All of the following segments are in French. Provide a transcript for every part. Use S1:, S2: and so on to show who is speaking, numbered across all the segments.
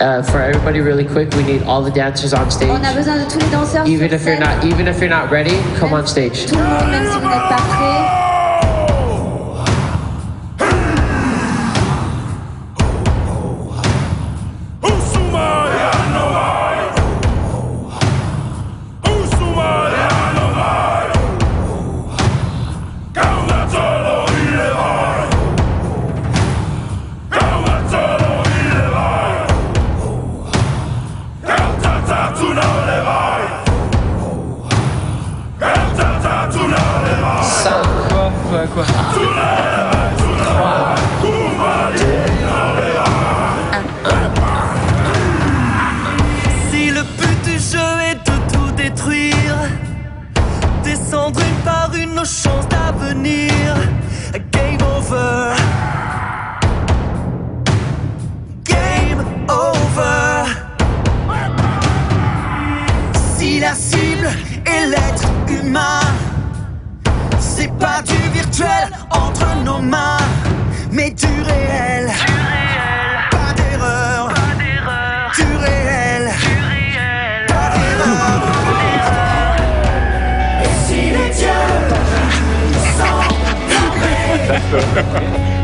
S1: Uh, for everybody, really quick, we need all the dancers on stage.
S2: On a besoin de tous les danseurs
S1: Even if you're not, even if you're not ready, come on stage.
S2: Tout le monde, même si vous n'êtes pas prêts.
S3: Si le but du jeu est de tout détruire, descendre une par une nos chances d'avenir. Game over. Game over. Si la cible est l'être humain, c'est pas du virtuel entre nos mains, mais du réel. Pas d'erreur. Du réel. Pas d'erreur. Et si les dieux s'en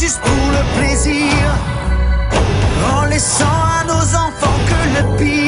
S3: juste pour le plaisir, en laissant à nos enfants que le pire.